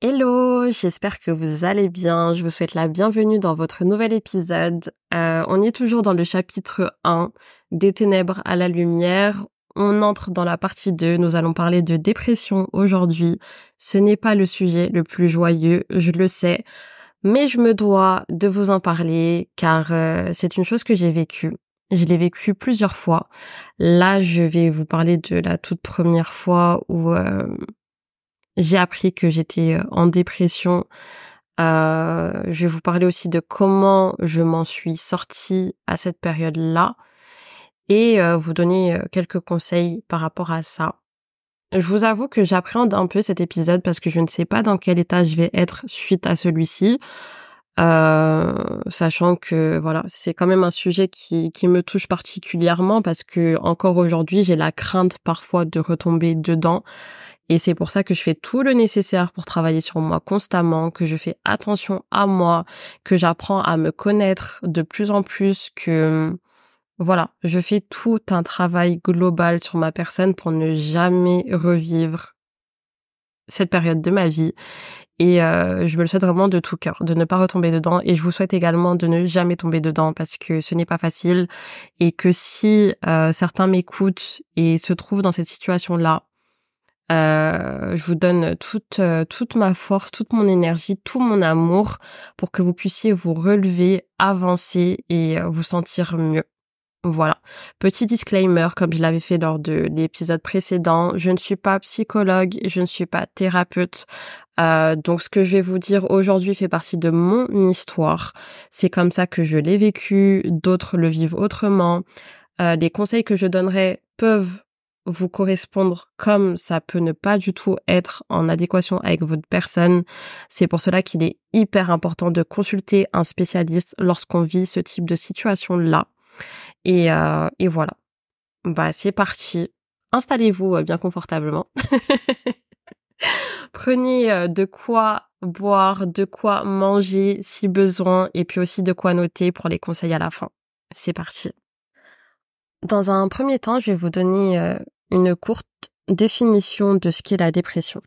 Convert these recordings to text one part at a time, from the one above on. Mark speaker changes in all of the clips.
Speaker 1: Hello, j'espère que vous allez bien. Je vous souhaite la bienvenue dans votre nouvel épisode. Euh, on est toujours dans le chapitre 1, des ténèbres à la lumière. On entre dans la partie 2. Nous allons parler de dépression aujourd'hui. Ce n'est pas le sujet le plus joyeux, je le sais, mais je me dois de vous en parler car euh, c'est une chose que j'ai vécue. Je l'ai vécue plusieurs fois. Là, je vais vous parler de la toute première fois où euh, j'ai appris que j'étais euh, en dépression. Euh, je vais vous parler aussi de comment je m'en suis sortie à cette période-là et euh, vous donner quelques conseils par rapport à ça. Je vous avoue que j'appréhende un peu cet épisode parce que je ne sais pas dans quel état je vais être suite à celui-ci. sachant que voilà, c'est quand même un sujet qui, qui me touche particulièrement parce que encore aujourd'hui, j'ai la crainte parfois de retomber dedans et c'est pour ça que je fais tout le nécessaire pour travailler sur moi constamment, que je fais attention à moi, que j'apprends à me connaître de plus en plus, que voilà, je fais tout un travail global sur ma personne pour ne jamais revivre cette période de ma vie. Et euh, je me le souhaite vraiment de tout cœur, de ne pas retomber dedans. Et je vous souhaite également de ne jamais tomber dedans parce que ce n'est pas facile. Et que si euh, certains m'écoutent et se trouvent dans cette situation-là, euh, je vous donne toute euh, toute ma force, toute mon énergie, tout mon amour pour que vous puissiez vous relever, avancer et euh, vous sentir mieux. Voilà. Petit disclaimer, comme je l'avais fait lors de l'épisode précédent, je ne suis pas psychologue, je ne suis pas thérapeute. donc ce que je vais vous dire aujourd'hui fait partie de mon histoire. C'est comme ça que je l'ai vécu, d'autres le vivent autrement. les conseils que je donnerai peuvent vous correspondre comme ça peut ne pas du tout être en adéquation avec votre personne. C'est pour cela qu'il est hyper important de consulter un spécialiste lorsqu'on vit ce type de situation-là. Et, euh, et voilà. Bah c'est parti. Installez-vous euh, bien confortablement. Prenez euh, de quoi boire, de quoi manger si besoin, et puis aussi de quoi noter pour les conseils à la fin. C'est parti. Dans un premier temps, je vais vous donner une courte définition de ce qu'est la dépression.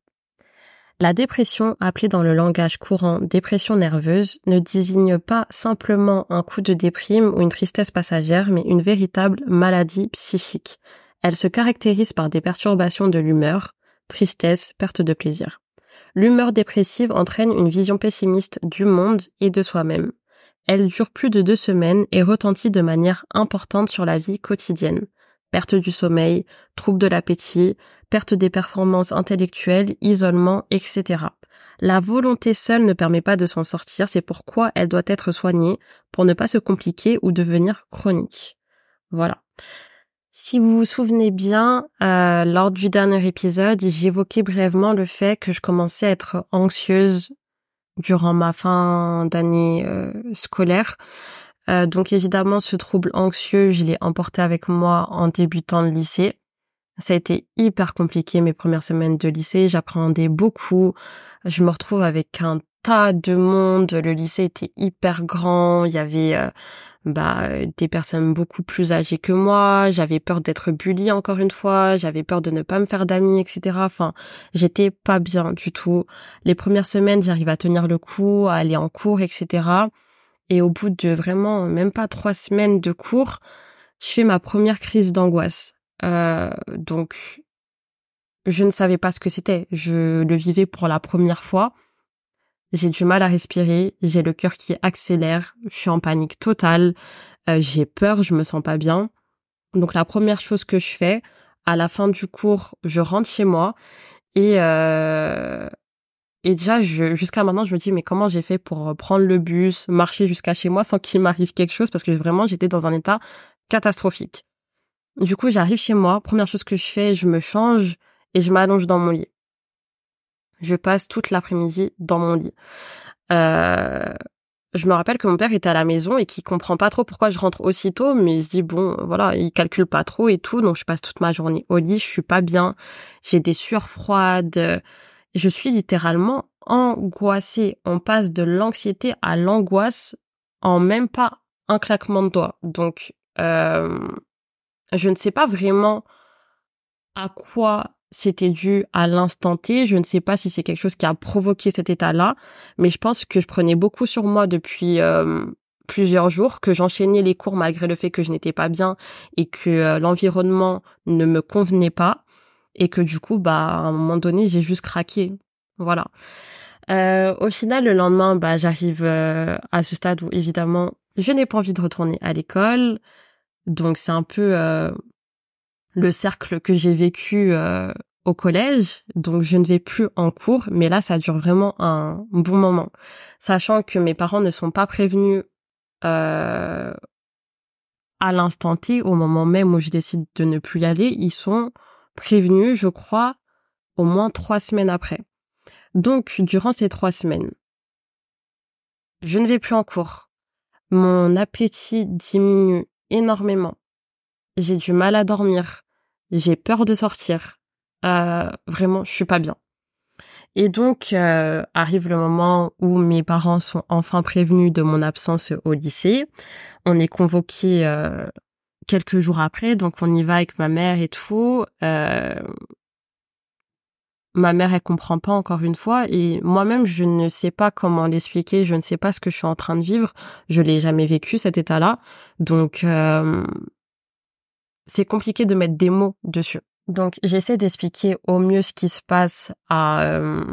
Speaker 1: La dépression, appelée dans le langage courant dépression nerveuse, ne désigne pas simplement un coup de déprime ou une tristesse passagère, mais une véritable maladie psychique. Elle se caractérise par des perturbations de l'humeur, tristesse, perte de plaisir. L'humeur dépressive entraîne une vision pessimiste du monde et de soi-même. Elle dure plus de deux semaines et retentit de manière importante sur la vie quotidienne perte du sommeil, trouble de l'appétit, perte des performances intellectuelles, isolement, etc. La volonté seule ne permet pas de s'en sortir, c'est pourquoi elle doit être soignée pour ne pas se compliquer ou devenir chronique. Voilà. Si vous vous souvenez bien, euh, lors du dernier épisode, j'évoquais brièvement le fait que je commençais à être anxieuse durant ma fin d'année euh, scolaire. Euh, donc évidemment, ce trouble anxieux, je l'ai emporté avec moi en débutant le lycée. Ça a été hyper compliqué mes premières semaines de lycée. J'appréhendais beaucoup. Je me retrouve avec un tas de monde. Le lycée était hyper grand. Il y avait euh, bah, des personnes beaucoup plus âgées que moi. J'avais peur d'être bully encore une fois. J'avais peur de ne pas me faire d'amis, etc. Enfin, j'étais pas bien du tout. Les premières semaines, j'arrive à tenir le coup, à aller en cours, etc. Et au bout de vraiment même pas trois semaines de cours, je fais ma première crise d'angoisse. Euh, donc, je ne savais pas ce que c'était. Je le vivais pour la première fois. J'ai du mal à respirer, j'ai le cœur qui accélère, je suis en panique totale, euh, j'ai peur, je me sens pas bien. Donc la première chose que je fais, à la fin du cours, je rentre chez moi et euh, et déjà, jusqu'à maintenant, je me dis, mais comment j'ai fait pour euh, prendre le bus, marcher jusqu'à chez moi sans qu'il m'arrive quelque chose parce que vraiment, j'étais dans un état catastrophique. Du coup, j'arrive chez moi. Première chose que je fais, je me change et je m'allonge dans mon lit. Je passe toute l'après-midi dans mon lit. Euh, je me rappelle que mon père était à la maison et qu'il comprend pas trop pourquoi je rentre aussitôt, mais il se dit bon, voilà, il calcule pas trop et tout, donc je passe toute ma journée au lit, je suis pas bien, j'ai des sueurs froides, je suis littéralement angoissée. On passe de l'anxiété à l'angoisse en même pas un claquement de doigts. Donc, euh, je ne sais pas vraiment à quoi c'était dû à l'instant T. Je ne sais pas si c'est quelque chose qui a provoqué cet état-là, mais je pense que je prenais beaucoup sur moi depuis euh, plusieurs jours, que j'enchaînais les cours malgré le fait que je n'étais pas bien et que euh, l'environnement ne me convenait pas et que du coup, bah, à un moment donné, j'ai juste craqué. Voilà. Euh, au final, le lendemain, bah, j'arrive à ce stade où évidemment, je n'ai pas envie de retourner à l'école. Donc c'est un peu le cercle que j'ai vécu euh, au collège, donc je ne vais plus en cours, mais là ça dure vraiment un bon moment, sachant que mes parents ne sont pas prévenus euh, à l'instant T, au moment même où je décide de ne plus y aller, ils sont prévenus, je crois, au moins trois semaines après. Donc durant ces trois semaines, je ne vais plus en cours. Mon appétit diminue énormément j'ai du mal à dormir, j'ai peur de sortir. Euh, vraiment, je suis pas bien. Et donc euh, arrive le moment où mes parents sont enfin prévenus de mon absence au lycée. On est convoqué euh, quelques jours après, donc on y va avec ma mère et tout. Euh, ma mère elle comprend pas encore une fois et moi-même je ne sais pas comment l'expliquer, je ne sais pas ce que je suis en train de vivre, je l'ai jamais vécu cet état-là. Donc euh, c'est compliqué de mettre des mots dessus. Donc j'essaie d'expliquer au mieux ce qui se passe à euh,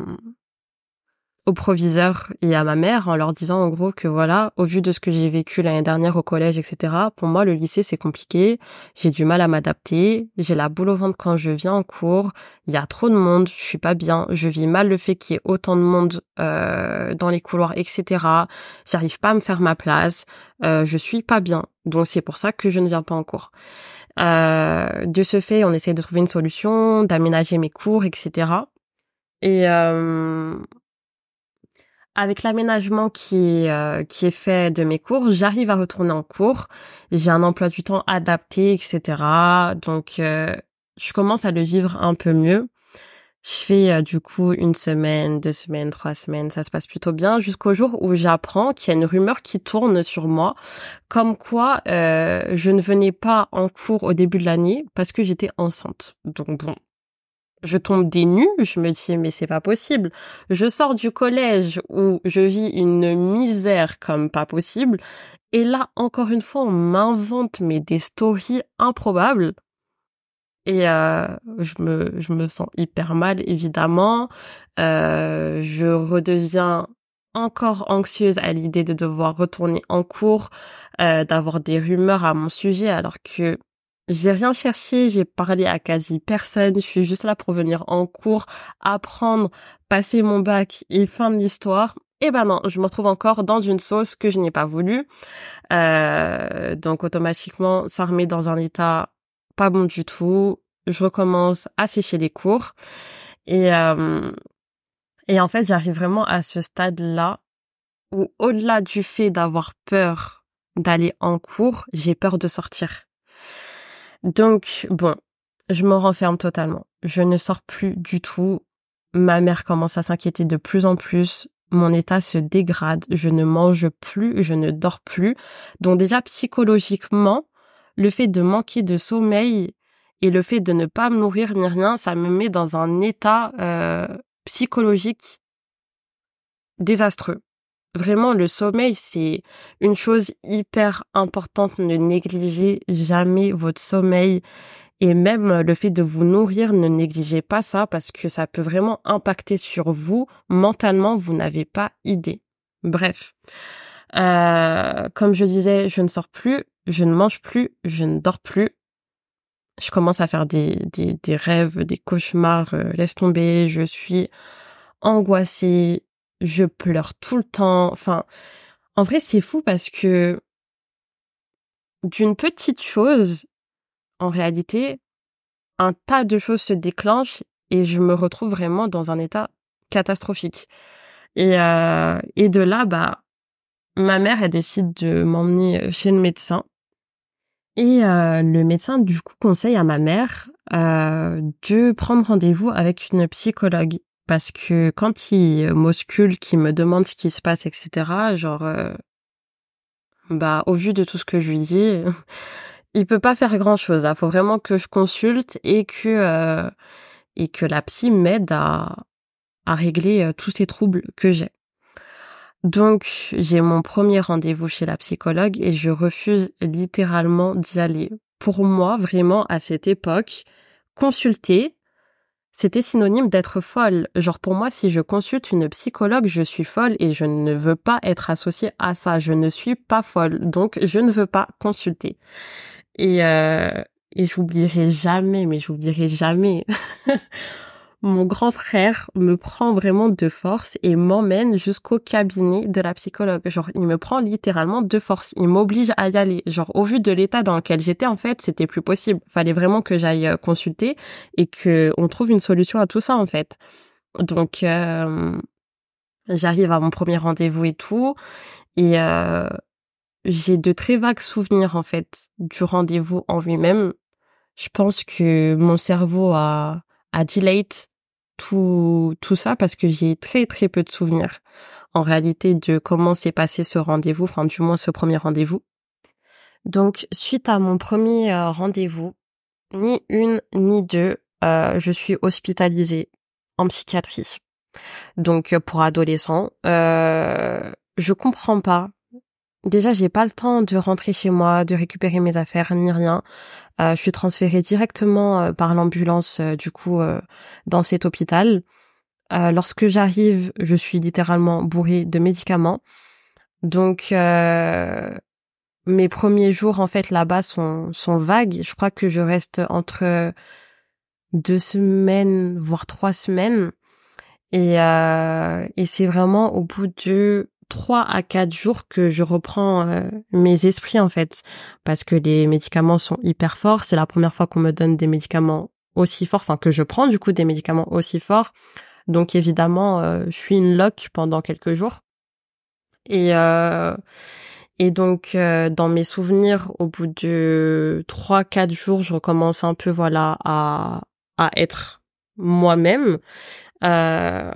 Speaker 1: au proviseur et à ma mère en leur disant en gros que voilà, au vu de ce que j'ai vécu l'année dernière au collège, etc. Pour moi, le lycée c'est compliqué. J'ai du mal à m'adapter. J'ai la boule au ventre quand je viens en cours. Il y a trop de monde. Je suis pas bien. Je vis mal le fait qu'il y ait autant de monde euh, dans les couloirs, etc. J'arrive pas à me faire ma place. Euh, je suis pas bien. Donc c'est pour ça que je ne viens pas en cours. Euh, de ce fait, on essaie de trouver une solution, d'aménager mes cours, etc. Et euh, avec l'aménagement qui euh, qui est fait de mes cours, j'arrive à retourner en cours. J'ai un emploi du temps adapté, etc. Donc, je commence à le vivre un peu mieux. Je fais euh, du coup une semaine, deux semaines, trois semaines, ça se passe plutôt bien jusqu'au jour où j'apprends qu'il y a une rumeur qui tourne sur moi, comme quoi euh, je ne venais pas en cours au début de l'année parce que j'étais enceinte. Donc bon, je tombe des nues, je me dis mais c'est pas possible. Je sors du collège où je vis une misère comme pas possible. Et là encore une fois on m'invente mais des stories improbables. Et euh, je me je me sens hyper mal évidemment. Euh, je redeviens encore anxieuse à l'idée de devoir retourner en cours euh, d'avoir des rumeurs à mon sujet alors que j'ai rien cherché, j'ai parlé à quasi personne, je suis juste là pour venir en cours, apprendre, passer mon bac et fin de l'histoire. Et ben non, je me retrouve encore dans une sauce que je n'ai pas voulu. Euh, donc automatiquement, ça remet dans un état pas bon du tout. Je recommence à sécher les cours. Et, euh, et en fait, j'arrive vraiment à ce stade-là où au-delà du fait d'avoir peur d'aller en cours, j'ai peur de sortir. Donc, bon, je me renferme totalement. Je ne sors plus du tout. Ma mère commence à s'inquiéter de plus en plus. Mon état se dégrade. Je ne mange plus. Je ne dors plus. Donc déjà, psychologiquement, le fait de manquer de sommeil et le fait de ne pas me nourrir ni rien, ça me met dans un état euh, psychologique désastreux. Vraiment, le sommeil, c'est une chose hyper importante. Ne négligez jamais votre sommeil. Et même le fait de vous nourrir, ne négligez pas ça parce que ça peut vraiment impacter sur vous. Mentalement, vous n'avez pas idée. Bref. Euh, comme je disais, je ne sors plus je ne mange plus, je ne dors plus. Je commence à faire des, des, rêves, des cauchemars, euh, laisse tomber, je suis angoissée, je pleure tout le temps. Enfin, en vrai, c'est fou parce que d'une petite chose, en réalité, un tas de choses se déclenchent et je me retrouve vraiment dans un état catastrophique. Et, euh, et de là, bah, ma mère, elle décide de m'emmener chez le médecin. Et euh, le médecin, du coup, conseille à ma mère euh, de prendre rendez-vous avec une psychologue. Parce que quand il m'oscule, qu'il me demande ce qui se passe, etc., genre, euh, bah, au vu de tout ce que je lui dis, il peut pas faire grand-chose. Il faut vraiment que je consulte et que et que la psy m'aide à, à régler tous ces troubles que j'ai. Donc, j'ai mon premier rendez-vous chez la psychologue et je refuse littéralement d'y aller. Pour moi, vraiment, à cette époque, consulter, c'était synonyme d'être folle. Genre pour moi, si je consulte une psychologue, je suis folle et je ne veux pas être associée à ça. Je ne suis pas folle, donc je ne veux pas consulter. Et euh, et j'oublierai jamais, mais j'oublierai jamais mon grand frère me prend vraiment de force et m'emmène jusqu'au cabinet de la psychologue. Genre, il me prend littéralement de force. Il m'oblige à y aller. Genre, au vu de l'état dans lequel j'étais, en fait, c'était plus possible. Fallait vraiment que j'aille euh, consulter et que on trouve une solution à tout ça, en fait. Donc, euh, j'arrive à mon premier rendez-vous et tout. Et euh, j'ai de très vagues souvenirs, en fait, du rendez-vous en lui-même. Je pense que mon cerveau a à delete tout tout ça parce que j'ai très très peu de souvenirs en réalité de comment s'est passé ce rendez-vous, enfin du moins ce premier rendez-vous. Donc suite à mon premier euh, rendez-vous, ni une ni deux, euh, je suis hospitalisée en psychiatrie. Donc pour adolescents, euh, je comprends pas Déjà, j'ai pas le temps de rentrer chez moi, de récupérer mes affaires ni rien. Euh, je suis transférée directement euh, par l'ambulance euh, du coup dans cet hôpital. lorsque j'arrive, je suis littéralement bourrée de médicaments. Donc mes premiers jours en fait là-bas sont sont vagues. Je crois que je reste entre deux semaines voire trois semaines. Et, et c'est vraiment au bout de trois à quatre jours que je reprends euh, mes esprits en fait. Parce que les médicaments sont hyper forts. C'est la première fois qu'on me donne des médicaments aussi forts enfin que je prends du coup des médicaments aussi forts. Donc évidemment euh, je suis une loque pendant quelques jours. Et euh, et donc dans mes souvenirs au bout de trois quatre jours je recommence un peu voilà à à être moi-même. Euh,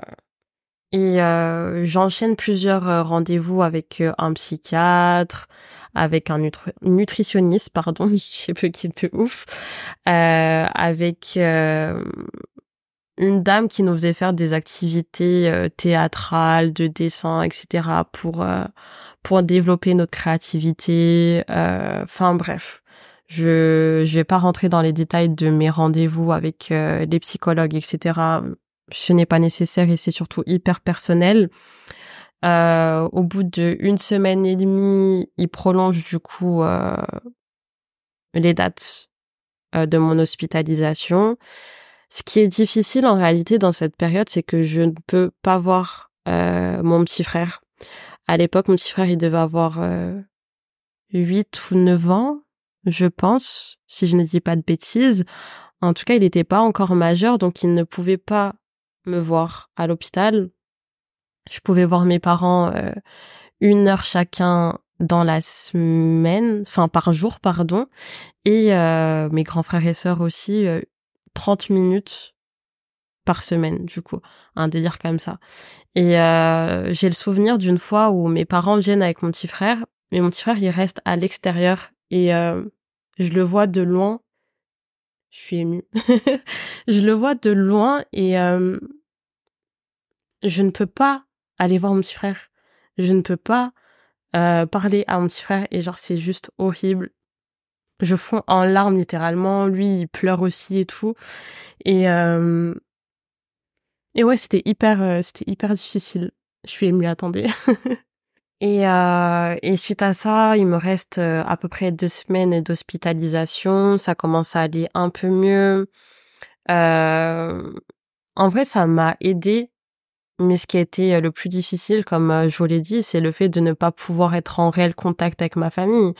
Speaker 1: et euh, j'enchaîne plusieurs euh, rendez-vous avec euh, un psychiatre, avec un nutritionniste, pardon, je sais peu qui te ouf, euh, avec une dame qui nous faisait faire des activités théâtrales, de dessin, etc. pour pour développer notre créativité. Enfin bref, je je vais pas rentrer dans les détails de mes rendez-vous avec les psychologues, etc ce n'est pas nécessaire et c'est surtout hyper personnel. Euh, au bout d'une semaine et demie, il prolonge du coup euh, les dates euh, de mon hospitalisation. Ce qui est difficile en réalité dans cette période, c'est que je ne peux pas voir mon petit frère. À l'époque, mon petit frère, il devait avoir 8 ou 9 ans, je pense, si je ne dis pas de bêtises. En tout cas, il n'était pas encore majeur, donc il ne pouvait pas me voir à l'hôpital. Je pouvais voir mes parents euh, une heure chacun dans la semaine, enfin par jour, pardon, et euh, mes grands frères et sœurs aussi, euh, 30 minutes par semaine, du coup, un délire comme ça. Et euh, j'ai le souvenir d'une fois où mes parents viennent avec mon petit frère, mais mon petit frère il reste à l'extérieur et je le vois de loin je suis émue. je le vois de loin et euh, je ne peux pas aller voir mon petit frère. Je ne peux pas euh, parler à mon petit frère et genre c'est juste horrible. Je fonds en larmes littéralement. Lui il pleure aussi et tout. Et euh, et ouais c'était hyper c'était hyper difficile. Je suis émue. Attendez. Et, euh, et suite à ça, il me reste euh, à peu près deux semaines d'hospitalisation. Ça commence à aller un peu mieux. Euh, en vrai, ça m'a aidé. Mais ce qui a été le plus difficile, comme je vous l'ai dit, c'est le fait de ne pas pouvoir être en réel contact avec ma famille.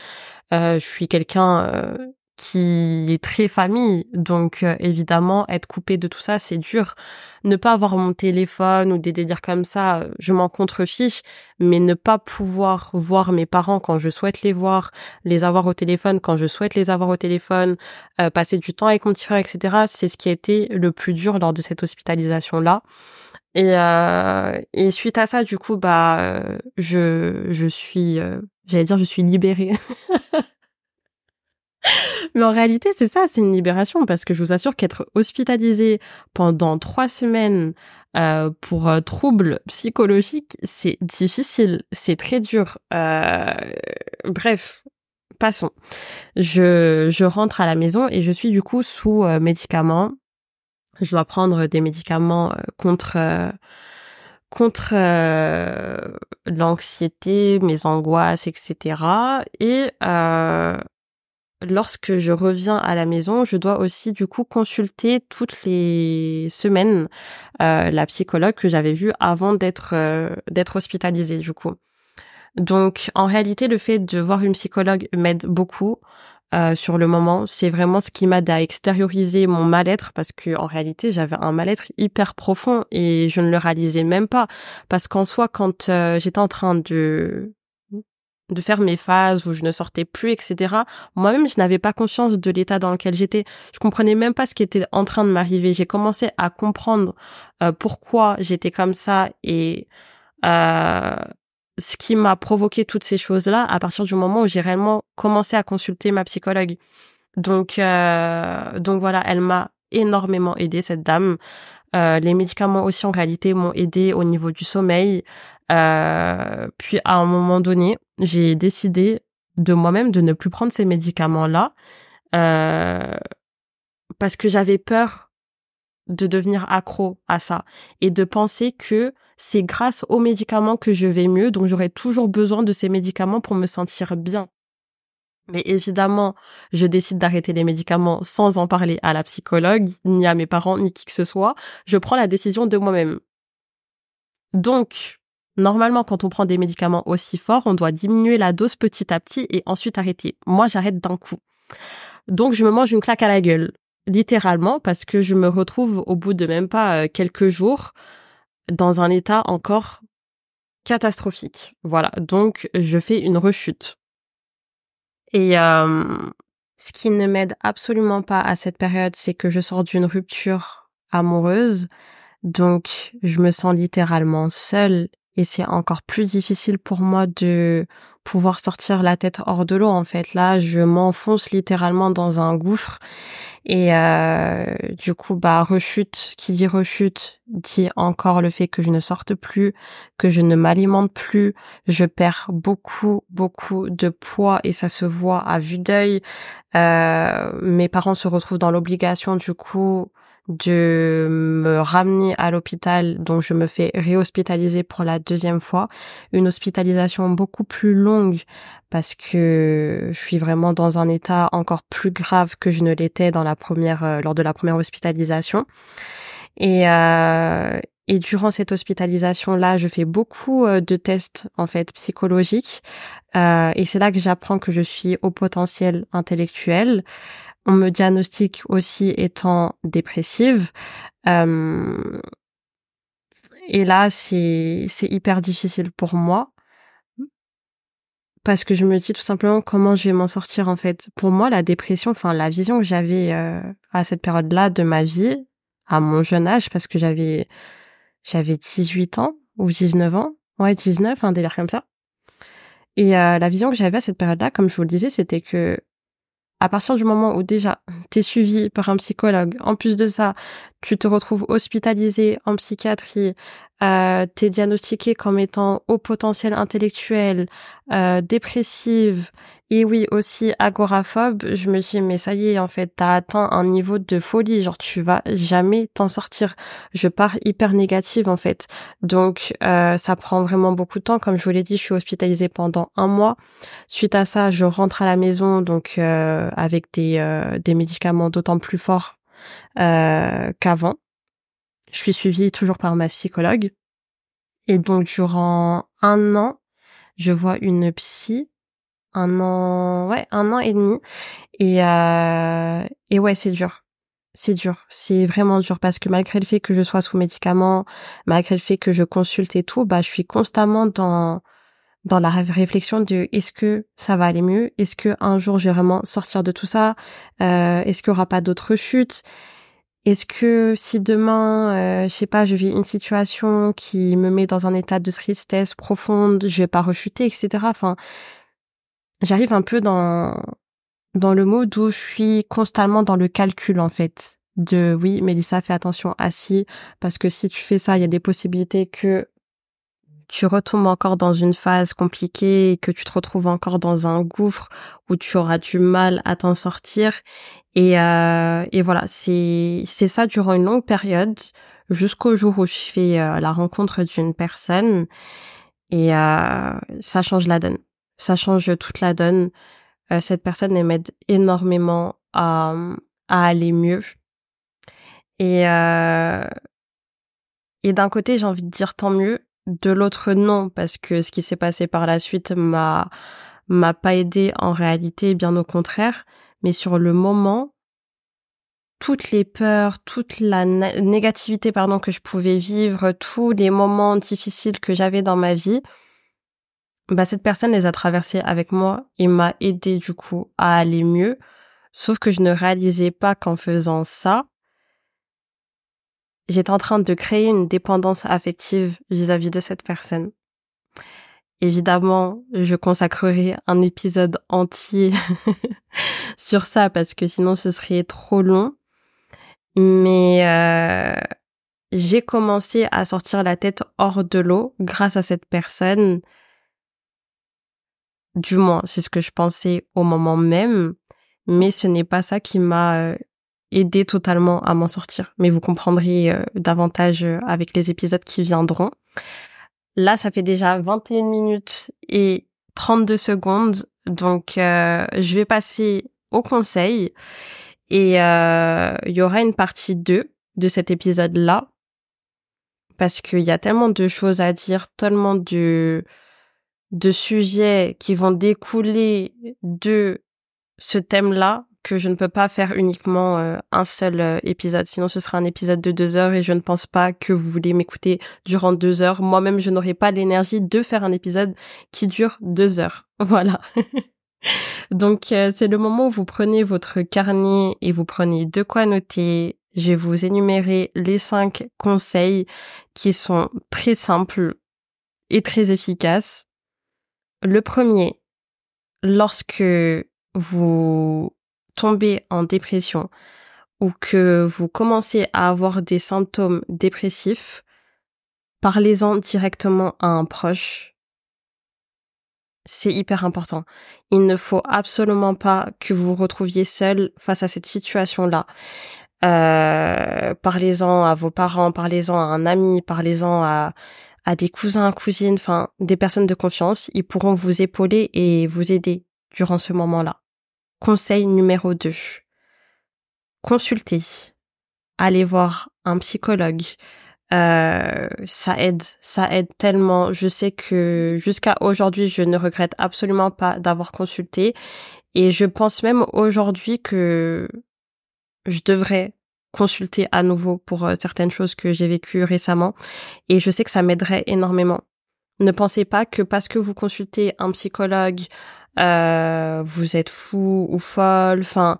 Speaker 1: je suis quelqu'un qui est très famille. Donc euh, évidemment, être coupé de tout ça, c'est dur. Ne pas avoir mon téléphone ou des délires comme ça, je m'en contrefiche, mais ne pas pouvoir voir mes parents quand je souhaite les voir, les avoir au téléphone quand je souhaite les avoir au téléphone, euh, passer du temps avec mon petit frère, etc. C'est ce qui a été le plus dur lors de cette hospitalisation-là. Et, euh, et suite à ça, du coup, bah, je, je suis, j'allais dire, je suis libérée. Mais en réalité, c'est ça, c'est une libération parce que je vous assure qu'être hospitalisé pendant trois semaines euh, pour euh, troubles psychologiques, c'est difficile, c'est très dur. Euh, bref, passons. Je, je rentre à la maison et je suis du coup sous euh, médicaments. Je dois prendre des médicaments contre contre l'anxiété, mes angoisses, etc. Et euh, lorsque je reviens à la maison, je dois aussi du coup consulter toutes les semaines euh, la psychologue que j'avais vue avant d'être euh, d'être hospitalisée du coup. Donc en réalité, le fait de voir une psychologue m'aide beaucoup. Euh, sur le moment, c'est vraiment ce qui m'aide à extérioriser mon mal-être parce que en réalité, j'avais un mal-être hyper profond et je ne le réalisais même pas parce qu'en soi, quand j'étais en train de de faire mes phases où je ne sortais plus, etc. Moi-même, je n'avais pas conscience de l'état dans lequel j'étais. Je comprenais même pas ce qui était en train de m'arriver. J'ai commencé à comprendre euh, pourquoi j'étais comme ça et euh, ce qui m'a provoqué toutes ces choses-là à partir du moment où j'ai réellement commencé à consulter ma psychologue. Donc, euh, donc voilà, elle m'a énormément aidé cette dame. Euh, les médicaments aussi en réalité m'ont aidé au niveau du sommeil. Euh, puis à un moment donné, j'ai décidé de moi-même de ne plus prendre ces médicaments-là euh, parce que j'avais peur de devenir accro à ça et de penser que c'est grâce aux médicaments que je vais mieux, donc j'aurais toujours besoin de ces médicaments pour me sentir bien. Mais évidemment, je décide d'arrêter les médicaments sans en parler à la psychologue, ni à mes parents, ni qui que ce soit. Je prends la décision de moi-même. Donc, normalement, quand on prend des médicaments aussi forts, on doit diminuer la dose petit à petit et ensuite arrêter. Moi, j'arrête d'un coup. Donc, je me mange une claque à la gueule. Littéralement, parce que je me retrouve au bout de même pas euh, quelques jours dans un état encore catastrophique. Voilà. Donc, je fais une rechute. Et euh, ce qui ne m'aide absolument pas à cette période, c'est que je sors d'une rupture amoureuse. Donc, je me sens littéralement seule et c'est encore plus difficile pour moi de pouvoir sortir la tête hors de l'eau. En fait, là, je m'enfonce littéralement dans un gouffre et euh, du coup, bah rechute. Qui dit rechute dit encore le fait que je ne sorte plus, que je ne m'alimente plus. Je perds beaucoup, beaucoup de poids et ça se voit à vue d'œil. Euh, mes parents se retrouvent dans l'obligation du coup de me ramener à l'hôpital, donc je me fais réhospitaliser pour la deuxième fois. Une hospitalisation beaucoup plus longue parce que je suis vraiment dans un état encore plus grave que je ne l'étais dans la première, euh, lors de la première hospitalisation. Et, euh, et durant cette hospitalisation là, je fais beaucoup euh, de tests en fait psychologiques euh, et c'est là que j'apprends que je suis au potentiel intellectuel on me diagnostique aussi étant dépressive. Euh, et là, c'est c'est hyper difficile pour moi parce que je me dis tout simplement comment je vais m'en sortir en fait. Pour moi, la dépression, enfin la vision que j'avais euh, à cette période-là de ma vie, à mon jeune âge, parce que j'avais j'avais 18 ans ou 19 ans, ouais 19, un délire comme ça. Et euh, la vision que j'avais à cette période-là, comme je vous le disais, c'était que à partir du moment où déjà t'es suivi par un psychologue, en plus de ça, tu te retrouves hospitalisé en psychiatrie, euh, t'es diagnostiqué comme étant au potentiel intellectuel, euh, dépressive et oui aussi agoraphobe, je me dis mais ça y est en fait t'as atteint un niveau de folie, genre tu vas jamais t'en sortir. Je pars hyper négative en fait, donc euh, ça prend vraiment beaucoup de temps. Comme je vous l'ai dit, je suis hospitalisée pendant un mois. Suite à ça, je rentre à la maison donc euh, avec des euh, des médicaments d'autant plus forts qu'avant. Je suis suivie toujours par ma psychologue. Et donc, durant un an, je vois une psy. Un an, ouais, un an et demi. Et, euh, et ouais, c'est dur. C'est dur. C'est vraiment dur parce que malgré le fait que je sois sous médicaments, malgré le fait que je consulte et tout, bah, je suis constamment dans, dans la réflexion de est-ce que ça va aller mieux? Est-ce que un jour je vais vraiment sortir de tout ça? Euh, est-ce qu'il y aura pas d'autres chutes? Est-ce que si demain, euh, je sais pas, je vis une situation qui me met dans un état de tristesse profonde, je vais pas rechuter, etc. Enfin, j'arrive un peu dans dans le mode où je suis constamment dans le calcul en fait de oui, Mélissa, fais attention assis parce que si tu fais ça, il y a des possibilités que tu retombes encore dans une phase compliquée et que tu te retrouves encore dans un gouffre où tu auras du mal à t'en sortir. Et, euh, et voilà, c'est ça durant une longue période jusqu'au jour où je fais euh, la rencontre d'une personne et euh, ça change la donne. Ça change toute la donne. Euh, cette personne m'aide énormément à, à aller mieux. Et, euh, et d'un côté, j'ai envie de dire tant mieux. De l'autre, non, parce que ce qui s'est passé par la suite m'a m'a pas aidé en réalité, bien au contraire. Mais sur le moment, toutes les peurs, toute la négativité, pardon, que je pouvais vivre, tous les moments difficiles que j'avais dans ma vie, bah, cette personne les a traversés avec moi et m'a aidé, du coup, à aller mieux. Sauf que je ne réalisais pas qu'en faisant ça, j'étais en train de créer une dépendance affective vis-à-vis de cette personne. Évidemment, je consacrerai un épisode entier sur ça parce que sinon ce serait trop long. Mais euh, j'ai commencé à sortir la tête hors de l'eau grâce à cette personne. Du moins, c'est ce que je pensais au moment même. Mais ce n'est pas ça qui m'a euh, aider totalement à m'en sortir. Mais vous comprendrez euh, davantage euh, avec les épisodes qui viendront. Là, ça fait déjà 21 minutes et 32 secondes. Donc, euh, je vais passer au conseil. Et il y aura une partie 2 de cet épisode-là. Parce qu'il y a tellement de choses à dire, tellement de, de sujets qui vont découler de ce thème-là que je ne peux pas faire uniquement euh, un seul euh, épisode. Sinon, ce sera un épisode de deux heures et je ne pense pas que vous voulez m'écouter durant deux heures. Moi-même, je n'aurai pas l'énergie de faire un épisode qui dure deux heures. Voilà. Donc, euh, c'est le moment où vous prenez votre carnet et vous prenez de quoi noter. Je vais vous énumérer les cinq conseils qui sont très simples et très efficaces. Le premier, lorsque vous tombez en dépression ou que vous commencez à avoir des symptômes dépressifs, parlez-en directement à un proche. C'est hyper important. Il ne faut absolument pas que vous vous retrouviez seul face à cette situation-là. Euh, parlez-en à vos parents, parlez-en à un ami, parlez-en à, à des cousins, cousines, enfin des personnes de confiance. Ils pourront vous épauler et vous aider durant ce moment-là. Conseil numéro 2. Consultez. Allez voir un psychologue. Euh, ça aide, ça aide tellement. Je sais que jusqu'à aujourd'hui, je ne regrette absolument pas d'avoir consulté. Et je pense même aujourd'hui que je devrais consulter à nouveau pour euh, certaines choses que j'ai vécues récemment. Et je sais que ça m'aiderait énormément. Ne pensez pas que parce que vous consultez un psychologue, vous êtes fou ou folle. Enfin,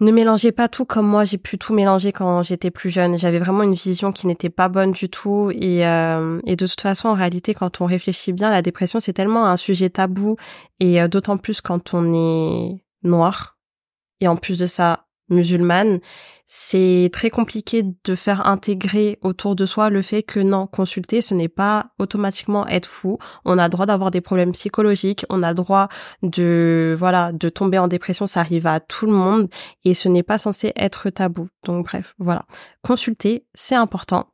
Speaker 1: ne mélangez pas tout comme moi j'ai pu tout mélanger quand j'étais plus jeune. J'avais vraiment une vision qui n'était pas bonne du tout et, euh, et de toute façon en réalité quand on réfléchit bien, la dépression c'est tellement un sujet tabou et euh, d'autant plus quand on est noir et en plus de ça musulmane, c'est très compliqué de faire intégrer autour de soi le fait que non, consulter, ce n'est pas automatiquement être fou. On a droit d'avoir des problèmes psychologiques, on a droit de, voilà, de tomber en dépression, ça arrive à tout le monde et ce n'est pas censé être tabou. Donc bref, voilà. Consulter, c'est important.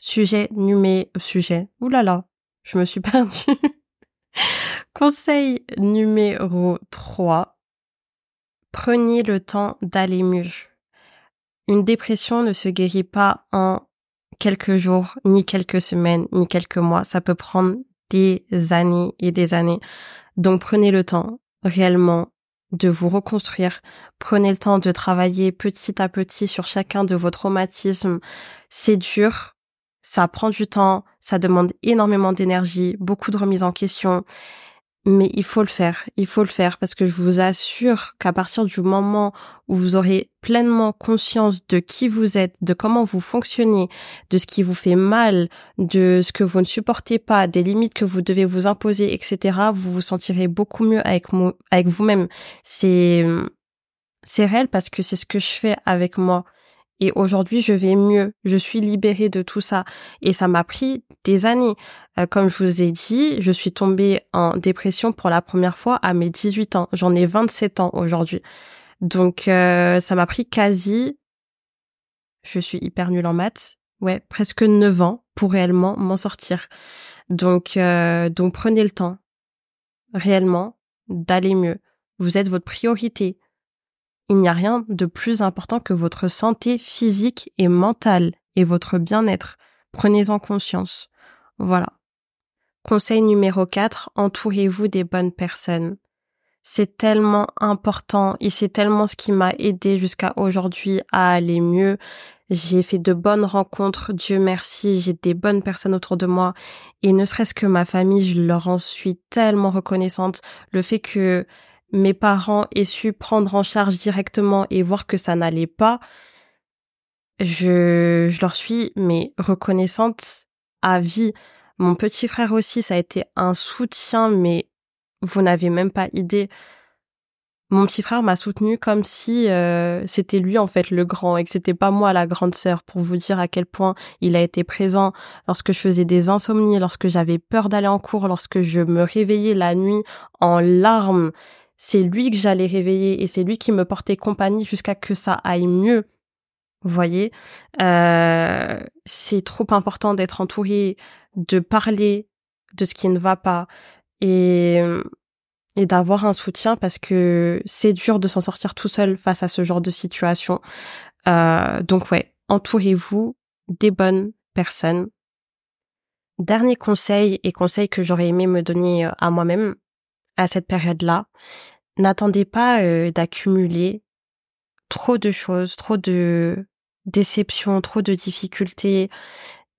Speaker 1: Sujet numéro, sujet, oulala, je me suis perdue. Conseil numéro 3 Prenez le temps d'aller mieux. Une dépression ne se guérit pas en quelques jours, ni quelques semaines, ni quelques mois. Ça peut prendre des années et des années. Donc prenez le temps réellement de vous reconstruire. Prenez le temps de travailler petit à petit sur chacun de vos traumatismes. C'est dur, ça prend du temps, ça demande énormément d'énergie, beaucoup de remise en question. Mais il faut le faire, il faut le faire parce que je vous assure qu'à partir du moment où vous aurez pleinement conscience de qui vous êtes, de comment vous fonctionnez, de ce qui vous fait mal, de ce que vous ne supportez pas, des limites que vous devez vous imposer, etc., vous vous sentirez beaucoup mieux avec, vous-même. C'est, c'est réel parce que c'est ce que je fais avec moi. Et aujourd'hui, je vais mieux. Je suis libérée de tout ça. Et ça m'a pris des années. Euh, comme je vous ai dit, je suis tombée en dépression pour la première fois à mes 18 ans. J'en ai 27 ans aujourd'hui. Donc, euh, ça m'a pris quasi, je suis hyper nulle en maths, ouais, presque 9 ans pour réellement m'en sortir. Donc, euh, donc prenez le temps, réellement, d'aller mieux. Vous êtes votre priorité il n'y a rien de plus important que votre santé physique et mentale et votre bien-être. Prenez-en conscience. Voilà. Conseil numéro 4, entourez-vous des bonnes personnes. C'est tellement important et c'est tellement ce qui m'a aidé jusqu'à aujourd'hui à aller mieux. J'ai fait de bonnes rencontres, Dieu merci, j'ai des bonnes personnes autour de moi et ne serait-ce que ma famille, je leur en suis tellement reconnaissante. Le fait que mes parents aient su prendre en charge directement et voir que ça n'allait pas, je, je leur suis mais reconnaissante à vie. Mon petit frère aussi, ça a été un soutien, mais vous n'avez même pas idée. Mon petit frère m'a soutenu comme si euh, c'était lui en fait le grand et que c'était pas moi la grande sœur pour vous dire à quel point il a été présent lorsque je faisais des insomnies, lorsque j'avais peur d'aller en cours, lorsque je me réveillais la nuit en larmes c'est lui que j'allais réveiller et c'est lui qui me portait compagnie jusqu'à que ça aille mieux. Vous voyez, euh, c'est trop important d'être entouré, de parler de ce qui ne va pas et d'avoir un soutien parce que c'est dur de s'en sortir tout seul face à ce genre de situation. Euh, donc ouais, entourez-vous des bonnes personnes. Dernier conseil et conseil que j'aurais aimé me donner à moi-même à cette période-là, n'attendez pas euh, d'accumuler trop de choses, trop de déceptions, trop de difficultés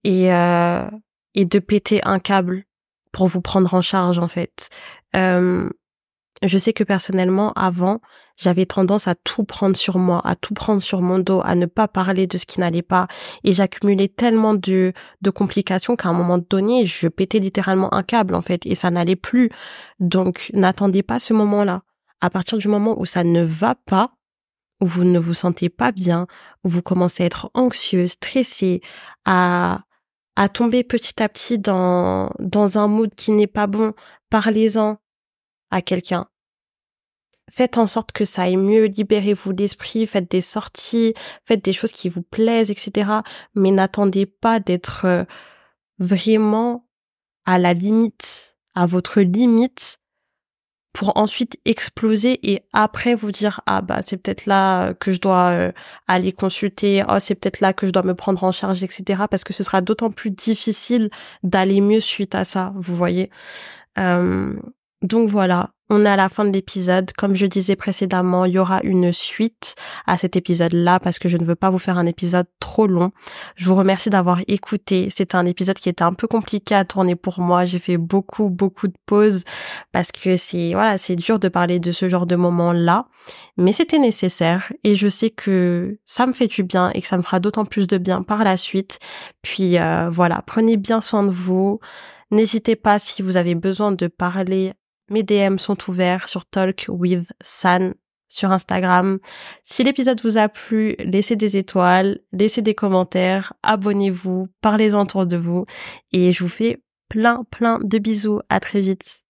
Speaker 1: et euh, et de péter un câble pour vous prendre en charge en fait. Euh, je sais que personnellement avant j'avais tendance à tout prendre sur moi, à tout prendre sur mon dos, à ne pas parler de ce qui n'allait pas et j'accumulais tellement de de complications qu'à un moment donné je pétais littéralement un câble en fait et ça n'allait plus. Donc n'attendez pas ce moment-là à partir du moment où ça ne va pas, où vous ne vous sentez pas bien, où vous commencez à être anxieux, stressé, à, à tomber petit à petit dans, dans un mood qui n'est pas bon, parlez-en à quelqu'un. Faites en sorte que ça aille mieux, libérez-vous l'esprit, faites des sorties, faites des choses qui vous plaisent, etc. Mais n'attendez pas d'être euh, vraiment à la limite, à votre limite pour ensuite exploser et après vous dire ah bah c'est peut-être là que je dois euh, aller consulter oh c'est peut-être là que je dois me prendre en charge etc parce que ce sera d'autant plus difficile d'aller mieux suite à ça vous voyez euh, donc voilà on est à la fin de l'épisode. Comme je disais précédemment, il y aura une suite à cet épisode-là parce que je ne veux pas vous faire un épisode trop long. Je vous remercie d'avoir écouté. C'était un épisode qui était un peu compliqué à tourner pour moi. J'ai fait beaucoup, beaucoup de pauses parce que c'est, voilà, c'est dur de parler de ce genre de moment-là. Mais c'était nécessaire et je sais que ça me fait du bien et que ça me fera d'autant plus de bien par la suite. Puis euh, voilà, prenez bien soin de vous. N'hésitez pas si vous avez besoin de parler mes DM sont ouverts sur Talk with San sur Instagram. Si l'épisode vous a plu, laissez des étoiles, laissez des commentaires, abonnez-vous, parlez-en autour de vous et je vous fais plein plein de bisous. À très vite.